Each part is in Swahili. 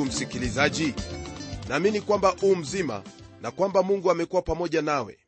ndugu msikilizaji naamini kwamba u mzima na kwamba mungu amekuwa pamoja nawe.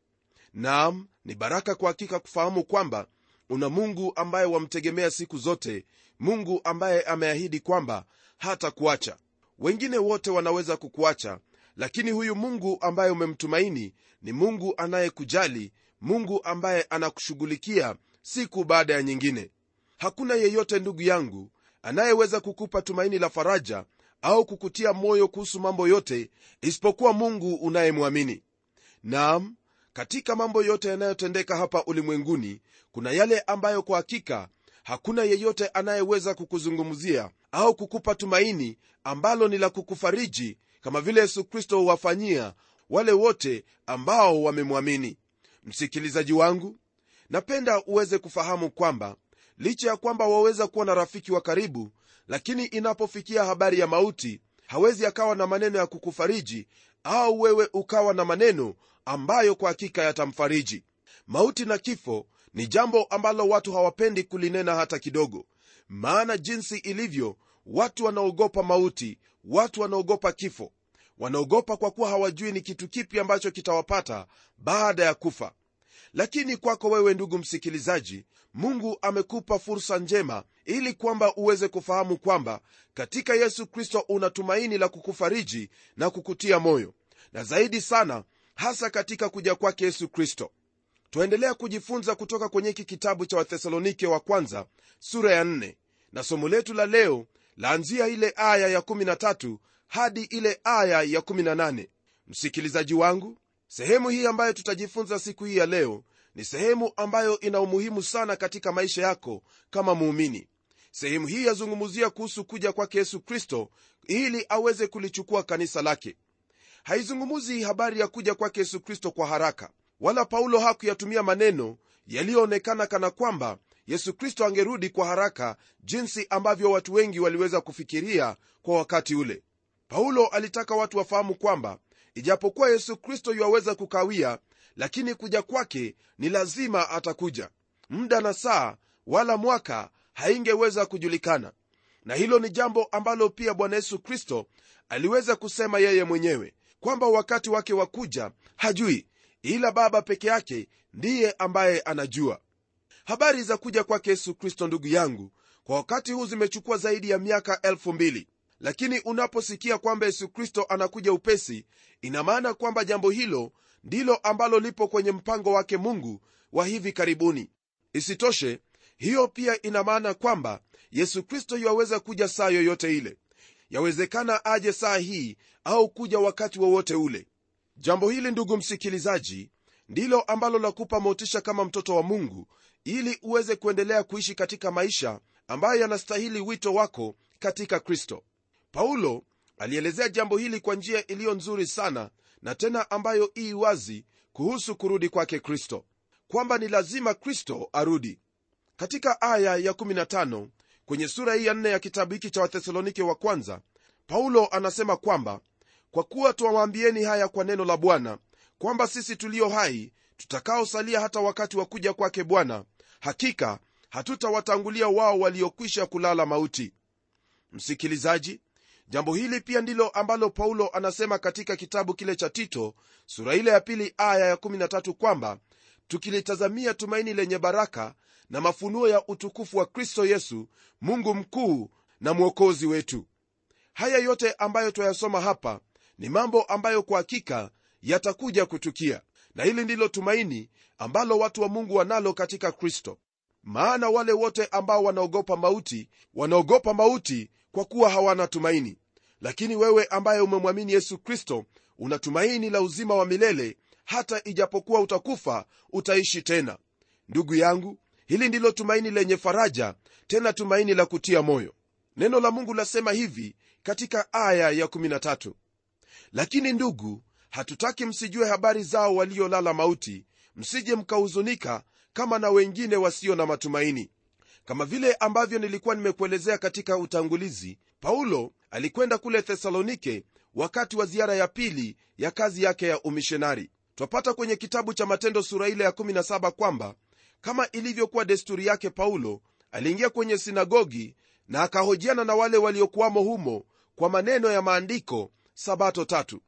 Naam ni baraka kwa hakika kufahamu kwamba una mungu ambaye wamtegemea siku zote mungu ambaye ameahidi kwamba hata kuacha. Wengine wote wanaweza kukuacha lakini huyu mungu ambaye umemtumaini ni mungu anayekujali mungu ambaye anakushughulikia siku baada ya nyingine. Hakuna yeyote ndugu yangu anayeweza kukupa tumaini la faraja au kukutia moyo kuhusu mambo yote isipokuwa mungu unayemwamini. Naam katika mambo yote yanayotendeka hapa ulimwenguni kuna yale ambayo kwa hakika hakuna yeyote anayeweza kukuzungumzia au kukupa tumaini ambalo ni la kukufariji kama vile yesu kristo huwafanyia wale wote ambao wamemwamini. Msikilizaji wangu napenda uweze kufahamu kwamba licha ya kwamba waweza kuwa na rafiki wa karibu lakini inapofikia habari ya mauti hawezi akawa na maneno ya kukufariji au wewe ukawa na maneno ambayo kwa hakika yatamfariji. Mauti na kifo ni jambo ambalo watu hawapendi kulinena hata kidogo. Maana jinsi ilivyo watu wanaogopa mauti watu wanaogopa kifo. Wanaogopa kwa kuwa hawajui ni kitu kipi ambacho kitawapata baada ya kufa lakini kwako wewe ndugu msikilizaji mungu amekupa fursa njema ili kwamba uweze kufahamu kwamba katika yesu kristo una tumaini la kukufariji na kukutia moyo. Na zaidi sana hasa katika kuja kwake yesu kristo. Twaendelea kujifunza kutoka kwenye hiki kitabu cha wathesalonike wa kwanza sura ya 4 na somo letu la leo laanzia ile aya ya 13 hadi ile aya ya 18 msikilizaji wangu sehemu hii ambayo tutajifunza siku hii ya leo ni sehemu ambayo ina umuhimu sana katika maisha yako kama muumini. Sehemu hii yazungumzia kuhusu kuja kwake yesu kristo ili aweze kulichukua kanisa lake. Haizungumuzi habari ya kuja kwake yesu kristo kwa haraka wala paulo hakuyatumia maneno yaliyoonekana kana kwamba yesu kristo angerudi kwa haraka jinsi ambavyo watu wengi waliweza kufikiria kwa wakati ule. Paulo alitaka watu wafahamu kwamba ijapokuwa yesu kristo yuwaweza kukawia lakini kuja kwake ni lazima atakuja. Muda na saa wala mwaka haingeweza kujulikana. Na hilo ni jambo ambalo pia bwana yesu kristo aliweza kusema yeye mwenyewe kwamba wakati wake wa kuja hajui ila baba peke yake ndiye ambaye anajua. Habari za kuja kwake yesu kristo ndugu yangu kwa wakati huu zimechukua zaidi ya miaka elfu mbili lakini unaposikia kwamba yesu kristo anakuja upesi ina maana kwamba jambo hilo ndilo ambalo lipo kwenye mpango wake mungu wa hivi karibuni. Isitoshe hiyo pia ina maana kwamba yesu kristo yuwaweza kuja saa yoyote ile. Yawezekana aje saa hii au kuja wakati wowote ule. Jambo hili ndugu msikilizaji ndilo ambalo lakupa motisha kama mtoto wa mungu ili uweze kuendelea kuishi katika maisha ambayo yanastahili wito wako katika kristo paulo alielezea jambo hili kwa njia iliyo nzuri sana na tena ambayo ii wazi kuhusu kurudi kwake kristo kwamba ni lazima kristo arudi. Katika aya ya 15 kwenye sura hii ya 4 ya kitabu hiki cha wathesalonike wa kwanza paulo anasema kwamba kwa kuwa twawaambieni haya kwa neno la bwana kwamba sisi tulio hai tutakaosalia hata wakati wa kuja kwake bwana hakika hatutawatangulia wao waliokwisha kulala mauti. Msikilizaji jambo hili pia ndilo ambalo paulo anasema katika kitabu kile cha tito sura ile ya pili aya ya 13 kwamba tukilitazamia tumaini lenye baraka na mafunuo ya utukufu wa kristo yesu mungu mkuu na mwokozi wetu. Haya yote ambayo twayasoma hapa ni mambo ambayo kwa hakika yatakuja kutukia na hili ndilo tumaini ambalo watu wa mungu wanalo katika kristo. Maana wale wote ambao wanaogopa mauti wanaogopa mauti kwa kuwa hawana tumaini lakini wewe ambaye umemwamini yesu kristo una tumaini la uzima wa milele. Hata ijapokuwa utakufa utaishi tena. Ndugu yangu hili ndilo tumaini lenye faraja tena tumaini la kutia moyo. Neno la mungu lasema hivi katika aya ya 13 lakini ndugu hatutaki msijue habari zao waliolala mauti. Msije mkahuzunika kama na wengine wasio na matumaini kama vile ambavyo nilikuwa nimekuelezea katika utangulizi paulo alikwenda kule thesalonike wakati wa ziara ya pili ya kazi yake ya umishonari twapata kwenye kitabu cha matendo sura ile ya 17 kwamba kama ilivyokuwa desturi yake paulo aliingia kwenye sinagogi na akahojiana na wale waliokuwamo humo kwa maneno ya maandiko sabato tatu.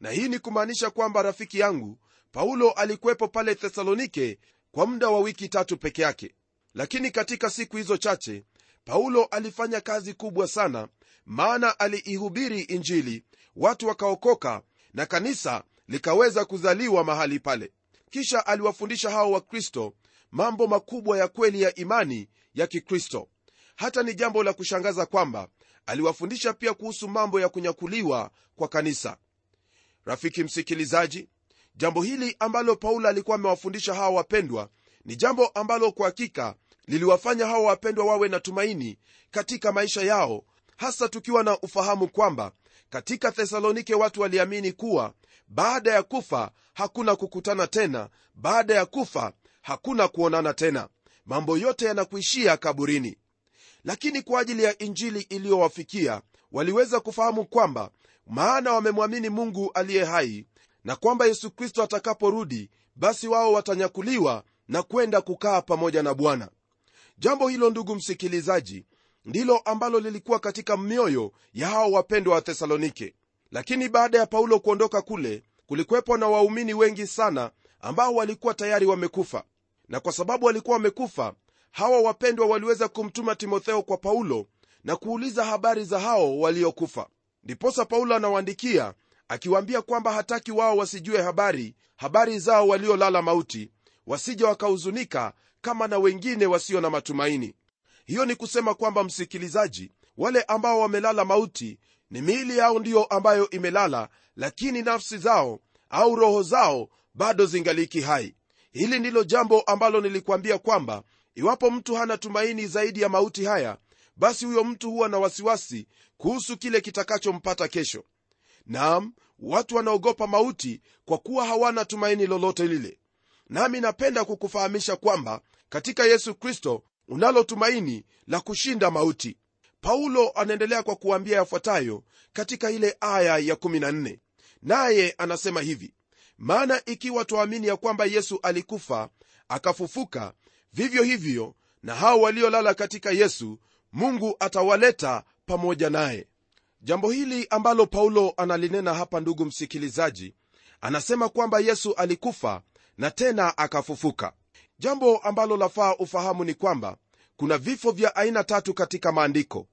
Na hii ni kumaanisha kwamba rafiki yangu paulo alikuwepo pale thesalonike kwa muda wa wiki tatu peke yake lakini katika siku hizo chache paulo alifanya kazi kubwa sana maana aliihubiri injili watu wakaokoka na kanisa likaweza kuzaliwa mahali pale. Kisha aliwafundisha hao wakristo mambo makubwa ya kweli ya imani ya kikristo. Hata ni jambo la kushangaza kwamba aliwafundisha pia kuhusu mambo ya kunyakuliwa kwa kanisa. Rafiki msikilizaji jambo hili ambalo paulo alikuwa amewafundisha hawa wapendwa ni jambo ambalo kwa hakika liliwafanya hawa wapendwa wawe na tumaini katika maisha yao hasa tukiwa na ufahamu kwamba katika thesalonike watu waliamini kuwa baada ya kufa hakuna kukutana tena baada ya kufa hakuna kuonana tena. Mambo yote yanakuishia kaburini. Lakini kwa ajili ya injili iliyowafikia waliweza kufahamu kwamba maana wamemwamini mungu aliye hai na kwamba yesu kristo atakaporudi basi wao watanyakuliwa na kwenda kukaa pamoja na bwana jambo hilo ndugu msikilizaji ndilo ambalo lilikuwa katika mioyo ya hao wapendwa wa thesalonike. Lakini baada ya paulo kuondoka kule kulikuwepo na waumini wengi sana ambao walikuwa tayari wamekufa. Na kwa sababu walikuwa wamekufa hawa wapendwa waliweza kumtuma timotheo kwa paulo na kuuliza habari za hao waliokufa. Ndiposa paulo anawaandikia akiwaambia kwamba hataki wao wasijue habari habari zao waliolala mauti wasije wakahuzunika kama na wengine wasio na matumaini. Hiyo ni kusema kwamba msikilizaji wale ambao wamelala mauti ni miili yao ndiyo ambayo imelala lakini nafsi zao au roho zao bado zingaliki hai. Hili ndilo jambo ambalo nilikuambia kwamba iwapo mtu hana tumaini zaidi ya mauti haya basi huyo mtu huwa na wasiwasi kuhusu kile kitakachompata kesho. Naam watu wanaogopa mauti kwa kuwa hawana tumaini lolote lile. Nami napenda kukufahamisha kwamba katika yesu kristo unalo la kushinda mauti. Paulo anaendelea kwa kuambia yafuatayo katika ile aya ya 14 naye anasema hivi maana ikiwa twaamini ya kwamba yesu alikufa akafufuka vivyo hivyo na hao waliolala katika yesu mungu atawaleta pamoja naye. Jambo hili ambalo paulo analinena hapa ndugu msikilizaji anasema kwamba yesu alikufa na tena akafufuka jambo ambalo lafaa ufahamu ni kwamba kuna vifo vya aina tatu katika maandiko.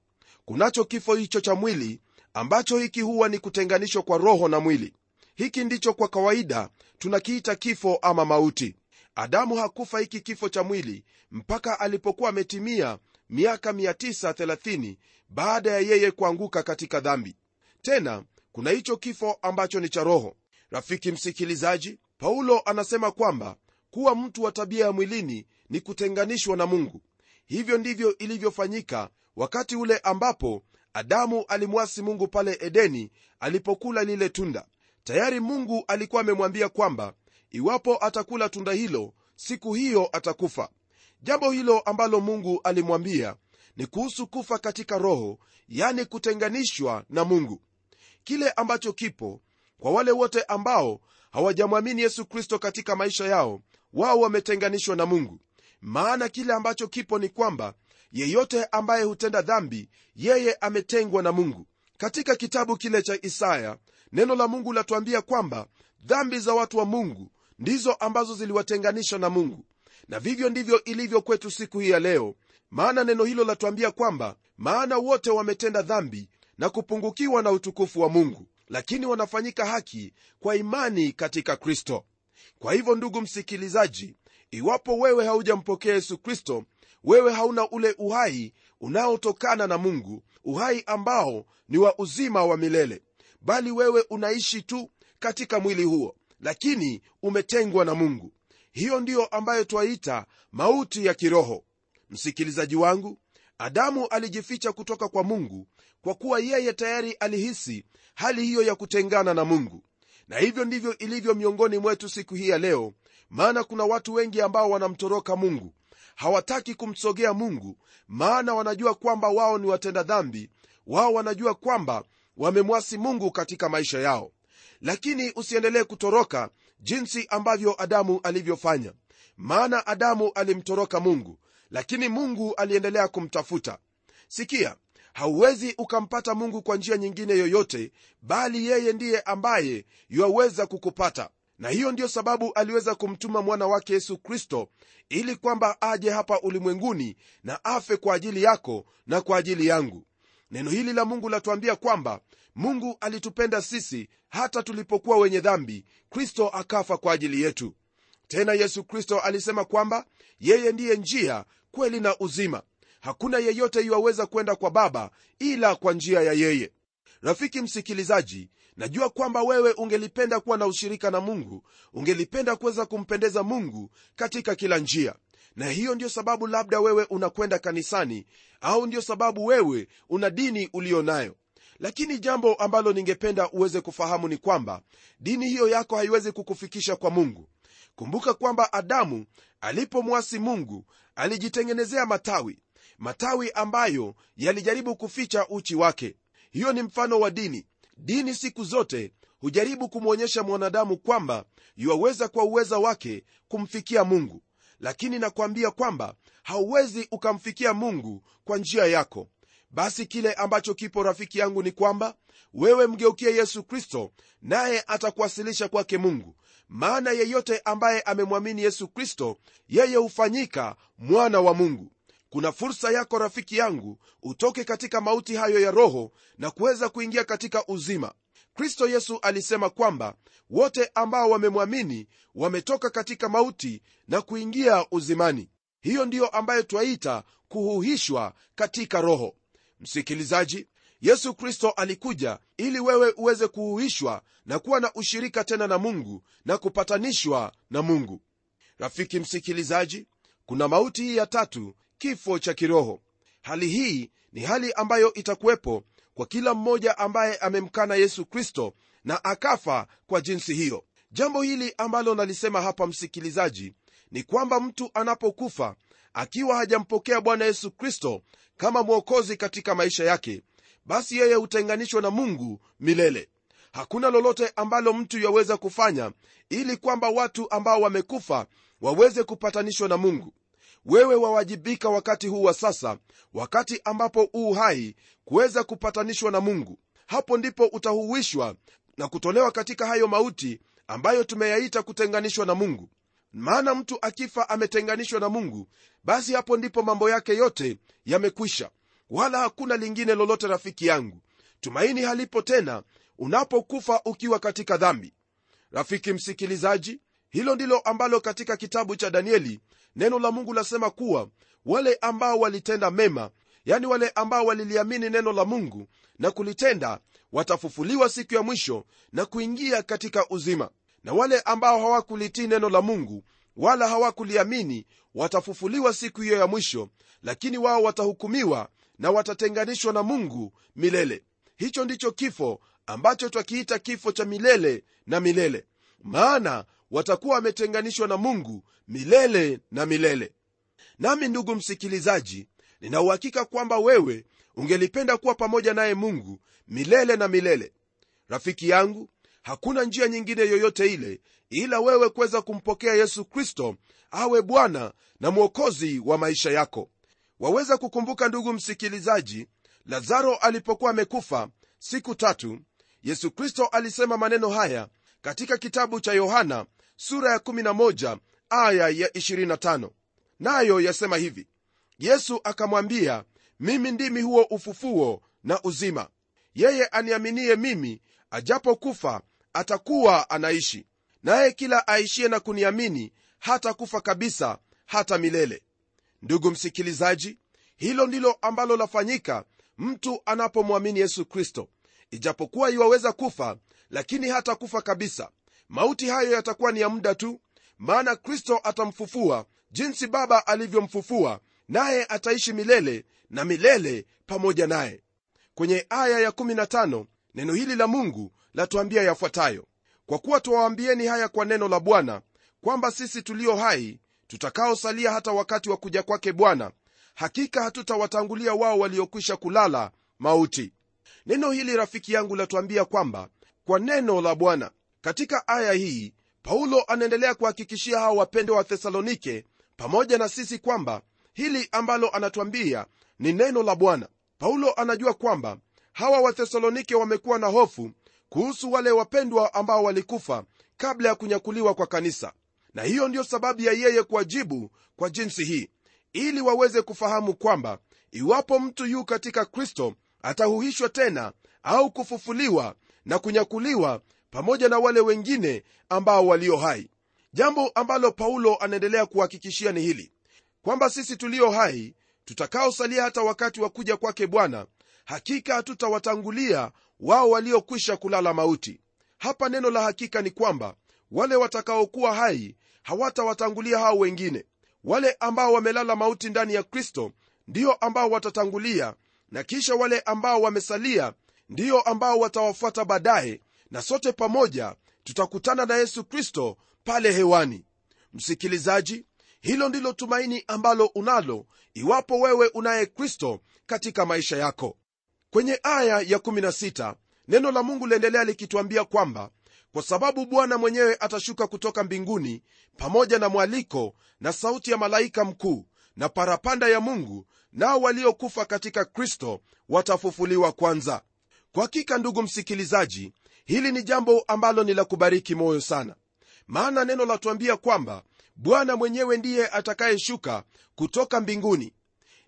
Kunacho kifo hicho cha mwili ambacho hiki huwa ni kutenganishwa kwa roho na mwili. Hiki ndicho kwa kawaida tunakiita kifo ama mauti. Adamu hakufa hiki kifo cha mwili mpaka alipokuwa ametimia miaka 930 baada ya yeye kuanguka katika dhambi. Tena kuna hicho kifo ambacho ni cha roho. Rafiki msikilizaji paulo anasema kwamba kuwa mtu wa tabia ya mwilini ni kutenganishwa na mungu. Hivyo ndivyo ilivyofanyika wakati ule ambapo adamu alimwasi mungu pale edeni alipokula lile tunda. Tayari mungu alikuwa amemwambia kwamba iwapo atakula tunda hilo siku hiyo atakufa. Jambo hilo ambalo mungu alimwambia ni kuhusu kufa katika roho yani kutenganishwa na mungu. Kile ambacho kipo kwa wale wote ambao hawajamwamini yesu kristo katika maisha yao wao wametenganishwa na mungu. Maana kile ambacho kipo ni kwamba yeyote ambaye hutenda dhambi yeye ametengwa na mungu. Katika kitabu kile cha isaya neno la mungu latuambia kwamba dhambi za watu wa mungu ndizo ambazo ziliwatenganisha na mungu. Na vivyo ndivyo ilivyo kwetu siku hii ya leo. Maana neno hilo latuambia kwamba maana wote wametenda dhambi na kupungukiwa na utukufu wa mungu lakini wanafanyika haki kwa imani katika kristo kwa hivyo ndugu msikilizaji iwapo wewe haujampokea yesu kristo wewe hauna ule uhai unaotokana na mungu uhai ambao ni wa uzima wa milele bali wewe unaishi tu katika mwili huo lakini umetengwa na mungu. Hiyo ndiyo ambayo twaita mauti ya kiroho. Msikilizaji wangu adamu alijificha kutoka kwa mungu kwa kuwa yeye tayari alihisi hali hiyo ya kutengana na mungu na hivyo ndivyo ilivyo miongoni mwetu siku hii ya leo maana kuna watu wengi ambao wanamtoroka mungu. Hawataki kumsogea mungu maana wanajua kwamba wao ni watenda dhambi wao wanajua kwamba wamemwasi mungu katika maisha yao. Lakini usiendelee kutoroka jinsi ambavyo adamu alivyofanya maana adamu alimtoroka mungu lakini mungu aliendelea kumtafuta. Sikia hauwezi ukampata mungu kwa njia nyingine yoyote bali yeye ndiye ambaye yuwaweza kukupata. Na hiyo ndiyo sababu aliweza kumtuma mwana wake yesu kristo ili kwamba aje hapa ulimwenguni na afe kwa ajili yako na kwa ajili yangu. Neno hili la mungu latuambia kwamba mungu alitupenda sisi hata tulipokuwa wenye dhambi kristo akafa kwa ajili yetu. Tena yesu kristo alisema kwamba yeye ndiye njia kweli na uzima hakuna yeyote yuwaweza kwenda kwa baba ila kwa njia ya yeye. Rafiki msikilizaji najua kwamba wewe ungelipenda kuwa na ushirika na mungu ungelipenda kuweza kumpendeza mungu katika kila njia. Na hiyo ndiyo sababu labda wewe unakwenda kanisani au ndiyo sababu wewe una dini uliyo nayo lakini jambo ambalo ningependa uweze kufahamu ni kwamba dini hiyo yako haiwezi kukufikisha kwa mungu. Kumbuka kwamba adamu alipomwasi mungu alijitengenezea matawi matawi ambayo yalijaribu kuficha uchi wake. Hiyo ni mfano wa dini. Dini siku zote hujaribu kumwonyesha mwanadamu kwamba yuwaweza kwa uweza wake kumfikia mungu lakini nakwambia kwamba hauwezi ukamfikia mungu kwa njia yako. Basi kile ambacho kipo rafiki yangu ni kwamba wewe mgeukie yesu kristo naye atakuwasilisha kwake mungu. Maana yeyote ambaye amemwamini yesu kristo yeye hufanyika mwana wa mungu kuna fursa yako rafiki yangu utoke katika mauti hayo ya roho na kuweza kuingia katika uzima. Kristo yesu alisema kwamba wote ambao wamemwamini wametoka katika mauti na kuingia uzimani. Hiyo ndiyo ambayo twaita kuhuhishwa katika roho. Msikilizaji yesu kristo alikuja ili wewe uweze kuhuhishwa na kuwa na ushirika tena na mungu na kupatanishwa na mungu. Rafiki msikilizaji kuna mauti hii ya tatu kifo cha kiroho. Hali hii ni hali ambayo itakuwepo kwa kila mmoja ambaye amemkana yesu kristo na akafa kwa jinsi hiyo. Jambo hili ambalo nalisema hapa msikilizaji ni kwamba mtu anapokufa akiwa hajampokea bwana yesu kristo kama mwokozi katika maisha yake basi yeye hutenganishwa na mungu milele. Hakuna lolote ambalo mtu yaweza kufanya ili kwamba watu ambao wamekufa waweze kupatanishwa na mungu wewe wawajibika wakati huu wa sasa wakati ambapo uu hai kuweza kupatanishwa na mungu. Hapo ndipo utahuwishwa na kutolewa katika hayo mauti ambayo tumeyaita kutenganishwa na mungu. Maana mtu akifa ametenganishwa na mungu basi hapo ndipo mambo yake yote yamekwisha. Wala hakuna lingine lolote rafiki yangu. Tumaini halipo tena unapokufa ukiwa katika dhambi. Rafiki msikilizaji hilo ndilo ambalo katika kitabu cha danieli neno la mungu lasema kuwa wale ambao walitenda mema yani wale ambao waliliamini neno la mungu na kulitenda watafufuliwa siku ya mwisho na kuingia katika uzima. Na wale ambao hawakulitii neno la mungu wala hawakuliamini watafufuliwa siku hiyo ya mwisho lakini wao watahukumiwa na watatenganishwa na mungu milele. Hicho ndicho kifo ambacho twakiita kifo cha milele na milele. Maana watakuwa wametenganishwa na mungu milele na milele. Nami ndugu msikilizaji ninauhakika kwamba wewe ungelipenda kuwa pamoja naye mungu milele na milele. Rafiki yangu hakuna njia nyingine yoyote ile ila wewe kuweza kumpokea yesu kristo awe bwana na mwokozi wa maisha yako. Waweza kukumbuka ndugu msikilizaji lazaro alipokuwa amekufa siku tatu yesu kristo alisema maneno haya katika kitabu cha yohana sura ya 11 aya ya 25 nayo yasema hivi yesu akamwambia mimi ndimi huo ufufuo na uzima. Yeye aniaminie mimi ajapokufa atakuwa anaishi. Naye kila aishie na kuniamini hata kufa kabisa hata milele. Ndugu msikilizaji hilo ndilo ambalo lafanyika mtu anapomwamini yesu kristo. Ijapokuwa iwaweza kufa lakini hata kufa kabisa mauti hayo yatakuwa ni ya muda tu maana kristo atamfufua jinsi baba alivyomfufua naye ataishi milele na milele pamoja naye. Kwenye aya ya15 neno hili la mungu latuambia yafuatayo. Kwa kuwa tuwaambieni haya kwa neno la bwana kwamba sisi tulio hai tutakaosalia hata wakati wa kuja kwake bwana hakika hatutawatangulia wao waliokwisha kulala mauti. Neno hili rafiki yangu latuambia kwamba kwa neno la bwana katika aya hii paulo anaendelea kuhakikishia hao wapendwa wa thesalonike pamoja na sisi kwamba hili ambalo anatuambia ni neno la bwana. Paulo anajua kwamba hawa wathesalonike wamekuwa na hofu kuhusu wale wapendwa ambao walikufa kabla ya kunyakuliwa kwa kanisa. Na hiyo ndiyo sababu ya yeye kuwajibu kwa jinsi hii ili waweze kufahamu kwamba iwapo mtu yu katika kristo atahuhishwa tena au kufufuliwa na kunyakuliwa pamoja na wale wengine ambao walio hai. Jambo ambalo paulo anaendelea kuhakikishia ni hili kwamba sisi tulio hai tutakaosalia hata wakati wa kuja kwake bwana hakika hatutawatangulia wao waliokwisha kulala mauti. Hapa neno la hakika ni kwamba wale watakaokuwa hai hawatawatangulia hao wengine. Wale ambao wamelala mauti ndani ya kristo ndio ambao watatangulia na kisha wale ambao wamesalia ndio ambao watawafuata baadaye na sote pamoja tutakutana na yesu kristo pale hewani. Msikilizaji hilo ndilo tumaini ambalo unalo iwapo wewe unaye kristo katika maisha yako. Kwenye aya ya 16 neno la mungu liendelea likituambia kwamba kwa sababu bwana mwenyewe atashuka kutoka mbinguni pamoja na mwaliko na sauti ya malaika mkuu na parapanda ya mungu nao waliokufa katika kristo watafufuliwa kwanza. Kwa hakika ndugu msikilizaji hili ni jambo ambalo ni la kubariki moyo sana. Maana neno latuambia kwamba bwana mwenyewe ndiye atakayeshuka kutoka mbinguni.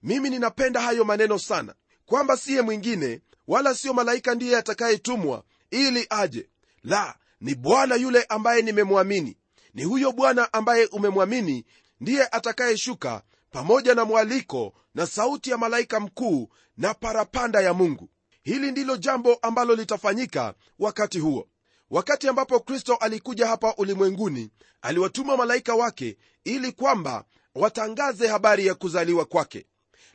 Mimi ninapenda hayo maneno sana kwamba siye mwingine wala siyo malaika ndiye atakayetumwa ili aje. La ni bwana yule ambaye nimemwamini. Ni huyo bwana ambaye umemwamini ndiye atakayeshuka pamoja na mwaliko na sauti ya malaika mkuu na parapanda ya mungu hili ndilo jambo ambalo litafanyika wakati huo. Wakati ambapo kristo alikuja hapa ulimwenguni aliwatuma malaika wake ili kwamba watangaze habari ya kuzaliwa kwake.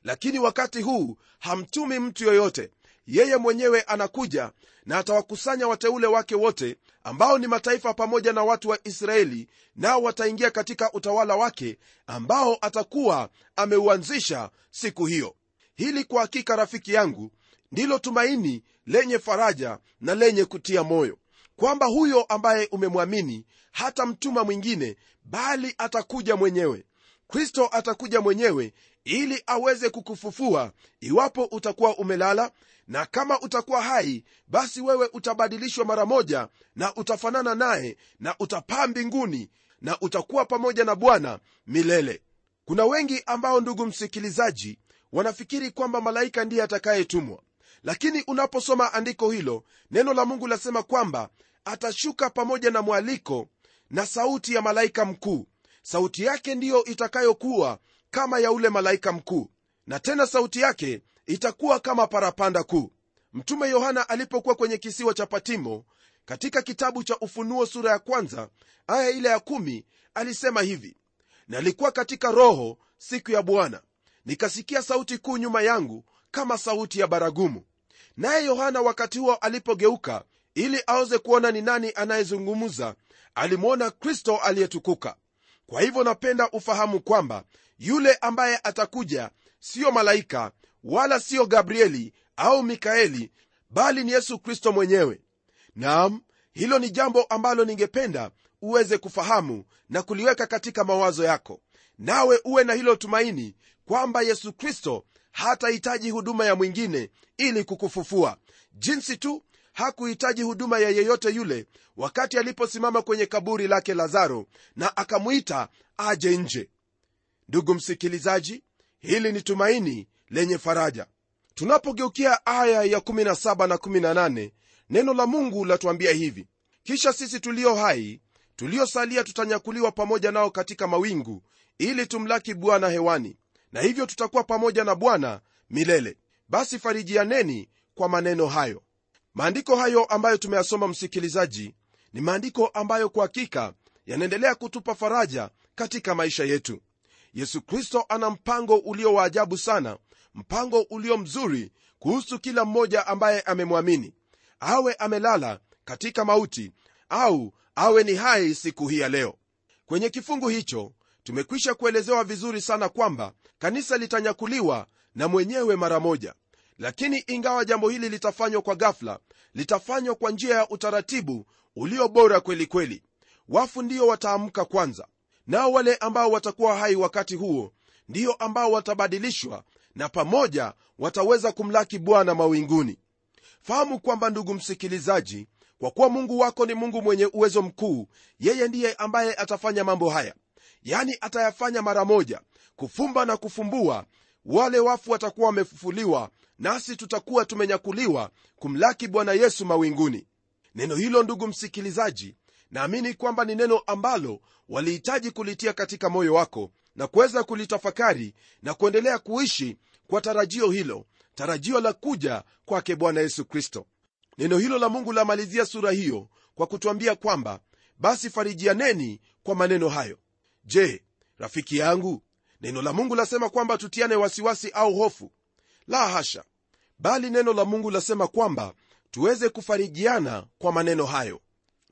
Lakini wakati huu hamtumi mtu yoyote. Yeye mwenyewe anakuja na atawakusanya wateule wake wote ambao ni mataifa pamoja na watu wa israeli nao wataingia katika utawala wake ambao atakuwa ameuanzisha siku hiyo. Hili kwa hakika rafiki yangu ndilo tumaini lenye faraja na lenye kutia moyo kwamba huyo ambaye umemwamini hata mtuma mwingine bali atakuja mwenyewe. Kristo atakuja mwenyewe ili aweze kukufufua iwapo utakuwa umelala na kama utakuwa hai basi wewe utabadilishwa mara moja na utafanana naye na utapaa mbinguni na utakuwa pamoja na bwana milele. Kuna wengi ambao ndugu msikilizaji wanafikiri kwamba malaika ndiye atakayetumwa lakini unaposoma andiko hilo neno la mungu lasema kwamba atashuka pamoja na mwaliko na sauti ya malaika mkuu. Sauti yake ndiyo itakayokuwa kama ya ule malaika mkuu na tena sauti yake itakuwa kama parapanda kuu. Mtume yohana alipokuwa kwenye kisiwa cha patimo katika kitabu cha ufunuo sura ya kwanza aya ile ya kumi alisema hivi nalikuwa katika roho siku ya bwana. Nikasikia sauti kuu nyuma yangu kama sauti ya baragumu. Naye yohana wakati huo alipogeuka ili aweze kuona ni nani anayezungumza alimwona kristo aliyetukuka. Kwa hivyo napenda ufahamu kwamba yule ambaye atakuja siyo malaika wala siyo gabrieli au mikaeli bali ni yesu kristo mwenyewe. Nam hilo ni jambo ambalo ningependa uweze kufahamu na kuliweka katika mawazo yako. Nawe uwe na hilo tumaini kwamba yesu kristo hatahitaji huduma ya mwingine ili kukufufua. Jinsi tu hakuhitaji huduma ya yeyote yule wakati aliposimama kwenye kaburi lake lazaro na akamwita aje nje. Ndugu msikilizaji hili ni tumaini lenye faraja. Tunapogeukia aya ya 17 na 18 neno la mungu latuambia hivi. Kisha sisi tulio hai tuliosalia tutanyakuliwa pamoja nao katika mawingu ili tumlaki bwana hewani na hivyo tutakuwa pamoja na bwana milele. Basi farijianeni kwa maneno hayo. Maandiko hayo ambayo tumeyasoma msikilizaji ni maandiko ambayo kwa hakika yanaendelea kutupa faraja katika maisha yetu. Yesu kristo ana mpango ulio wa ajabu sana mpango ulio mzuri kuhusu kila mmoja ambaye amemwamini. Awe amelala katika mauti au awe ni hai siku hii ya leo. Kwenye kifungu hicho tumekwisha kuelezewa vizuri sana kwamba kanisa litanyakuliwa na mwenyewe mara moja. Lakini ingawa jambo hili litafanywa kwa gafla litafanywa kwa njia ya utaratibu ulio bora kweli kweli. Wafu ndio wataamka kwanza. Nao wale ambao watakuwa hai wakati huo ndio ambao watabadilishwa na pamoja wataweza kumlaki bwana mawinguni. Fahamu kwamba ndugu msikilizaji kwa kuwa mungu wako ni mungu mwenye uwezo mkuu yeye ndiye ambaye atafanya mambo haya yani atayafanya mara moja kufumba na kufumbua. Wale wafu watakuwa wamefufuliwa nasi tutakuwa tumenyakuliwa kumlaki bwana yesu mawinguni. Neno hilo ndugu msikilizaji naamini kwamba ni neno ambalo walihitaji kulitia katika moyo wako na kuweza kulitafakari na kuendelea kuishi kwa tarajio hilo tarajio la kuja kwake bwana yesu kristo. Neno hilo la mungu lamalizia sura hiyo kwa kutwambia kwamba basi farijianeni kwa maneno hayo je rafiki yangu neno la mungu lasema kwamba tutiane wasiwasi au hofu? La hasha! Bali neno la mungu lasema kwamba tuweze kufarijiana kwa maneno hayo.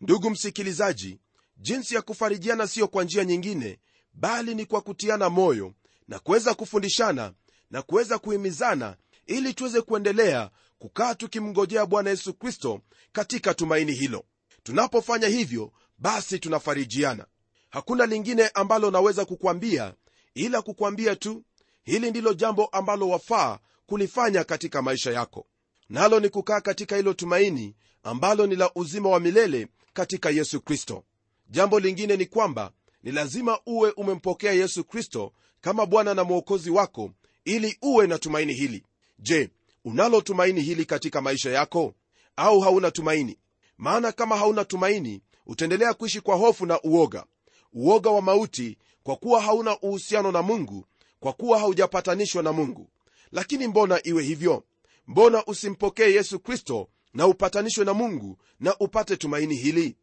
Ndugu msikilizaji jinsi ya kufarijiana siyo kwa njia nyingine bali ni kwa kutiana moyo na kuweza kufundishana na kuweza kuhimizana ili tuweze kuendelea kukaa tukimngojea bwana yesu kristo katika tumaini hilo. Tunapofanya hivyo basi tunafarijiana hakuna lingine ambalo naweza kukwambia ila kukwambia tu hili ndilo jambo ambalo wafaa kulifanya katika maisha yako. Nalo ni kukaa katika hilo tumaini ambalo ni la uzima wa milele katika yesu kristo. Jambo lingine ni kwamba ni lazima uwe umempokea yesu kristo kama bwana na mwokozi wako ili uwe na tumaini hili. Je unalo tumaini hili katika maisha yako? Au hauna tumaini? Maana kama hauna tumaini utaendelea kuishi kwa hofu na uoga uoga wa mauti kwa kuwa hauna uhusiano na mungu kwa kuwa haujapatanishwa na mungu. Lakini mbona iwe hivyo? Mbona usimpokee yesu kristo na upatanishwe na mungu na upate tumaini hili?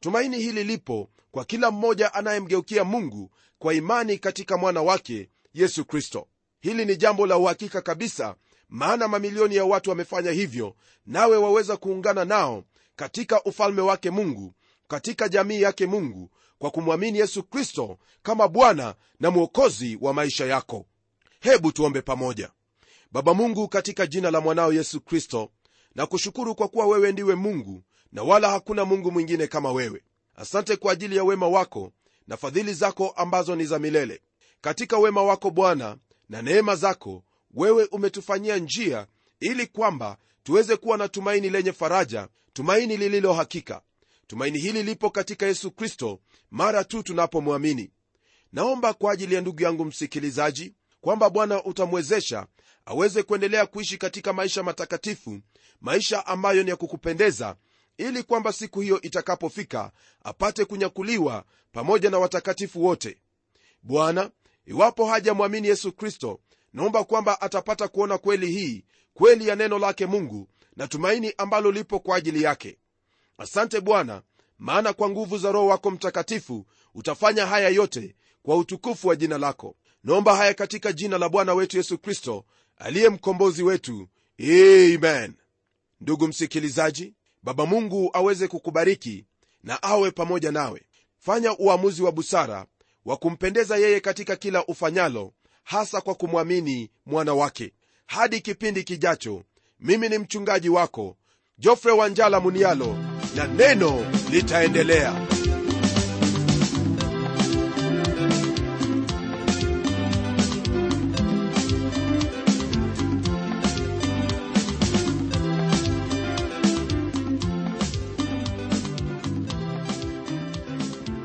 Tumaini hili lipo kwa kila mmoja anayemgeukia mungu kwa imani katika mwana wake yesu kristo. Hili ni jambo la uhakika kabisa maana mamilioni ya watu wamefanya hivyo nawe waweza kuungana nao katika ufalme wake mungu katika jamii yake mungu kwa kumwamini yesu kristo kama bwana na mwokozi wa maisha yako. Hebu tuombe pamoja. Baba mungu katika jina la mwanao yesu kristo na kushukuru kwa kuwa wewe ndiwe mungu na wala hakuna mungu mwingine kama wewe. Asante kwa ajili ya wema wako na fadhili zako ambazo ni za milele. Katika wema wako bwana na neema zako wewe umetufanyia njia ili kwamba tuweze kuwa na tumaini lenye faraja tumaini lililo hakika tumaini hili lipo katika yesu kristo mara tu tunapomwamini. Naomba kwa ajili ya ndugu yangu msikilizaji kwamba bwana utamwezesha aweze kuendelea kuishi katika maisha matakatifu maisha ambayo ni ya kukupendeza ili kwamba siku hiyo itakapofika apate kunyakuliwa pamoja na watakatifu wote. Bwana iwapo hajamwamini yesu kristo naomba kwamba atapata kuona kweli hii kweli ya neno lake mungu na tumaini ambalo lipo kwa ajili yake asante bwana maana kwa nguvu za roho wako mtakatifu utafanya haya yote kwa utukufu wa jina lako. Naomba haya katika jina la bwana wetu yesu kristo aliye mkombozi wetu. Amen. Ndugu msikilizaji baba mungu aweze kukubariki na awe pamoja nawe. Fanya uamuzi wa busara wa kumpendeza yeye katika kila ufanyalo hasa kwa kumwamini mwana wake. Hadi kipindi kijacho mimi ni mchungaji wako jofre wanjala munialo na neno litaendelea.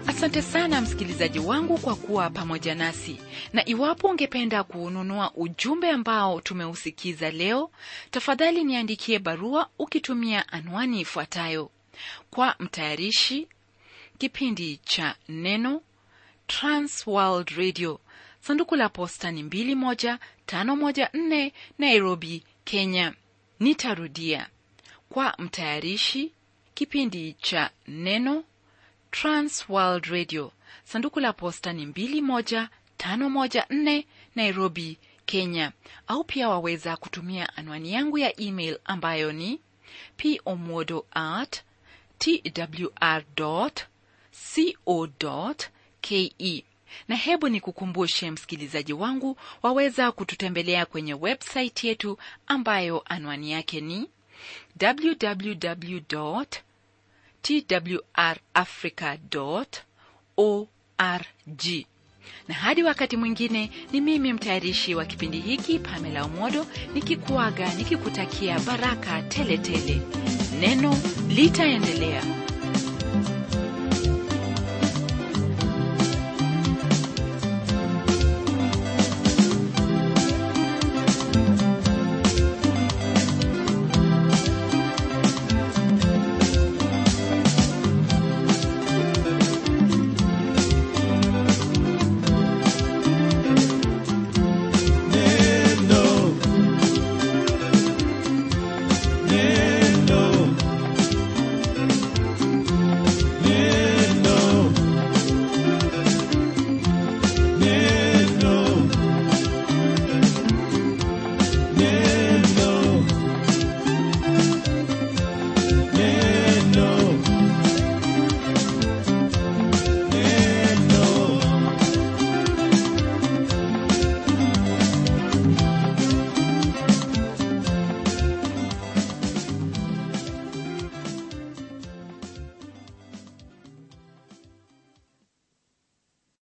Asante sana msikilizaji wangu kwa kuwa pamoja nasi. Na iwapo ungependa kuununua ujumbe ambao tumeusikiza leo tafadhali niandikie barua ukitumia anwani ifuatayo kwa mtayarishi kipindi cha neno transworld radio. Sanduku la posta ni 21514 nairobi kenya. Nitarudia. Kwa mtayarishi kipindi cha neno transworld radio. Sanduku la posta ni 21514 nairobi kenya. Au pia waweza kutumia anwani yangu ya email ambayo ni pomodo at twr co ke na hebu ni kukumbushe msikilizaji wangu waweza kututembelea kwenye website yetu ambayo anwani yake ni www twrafrica org na hadi wakati mwingine ni mimi mtayarishi wa kipindi hiki pamela umodo nikikuaga nikikutakia baraka teletele tele. Neno litaendelea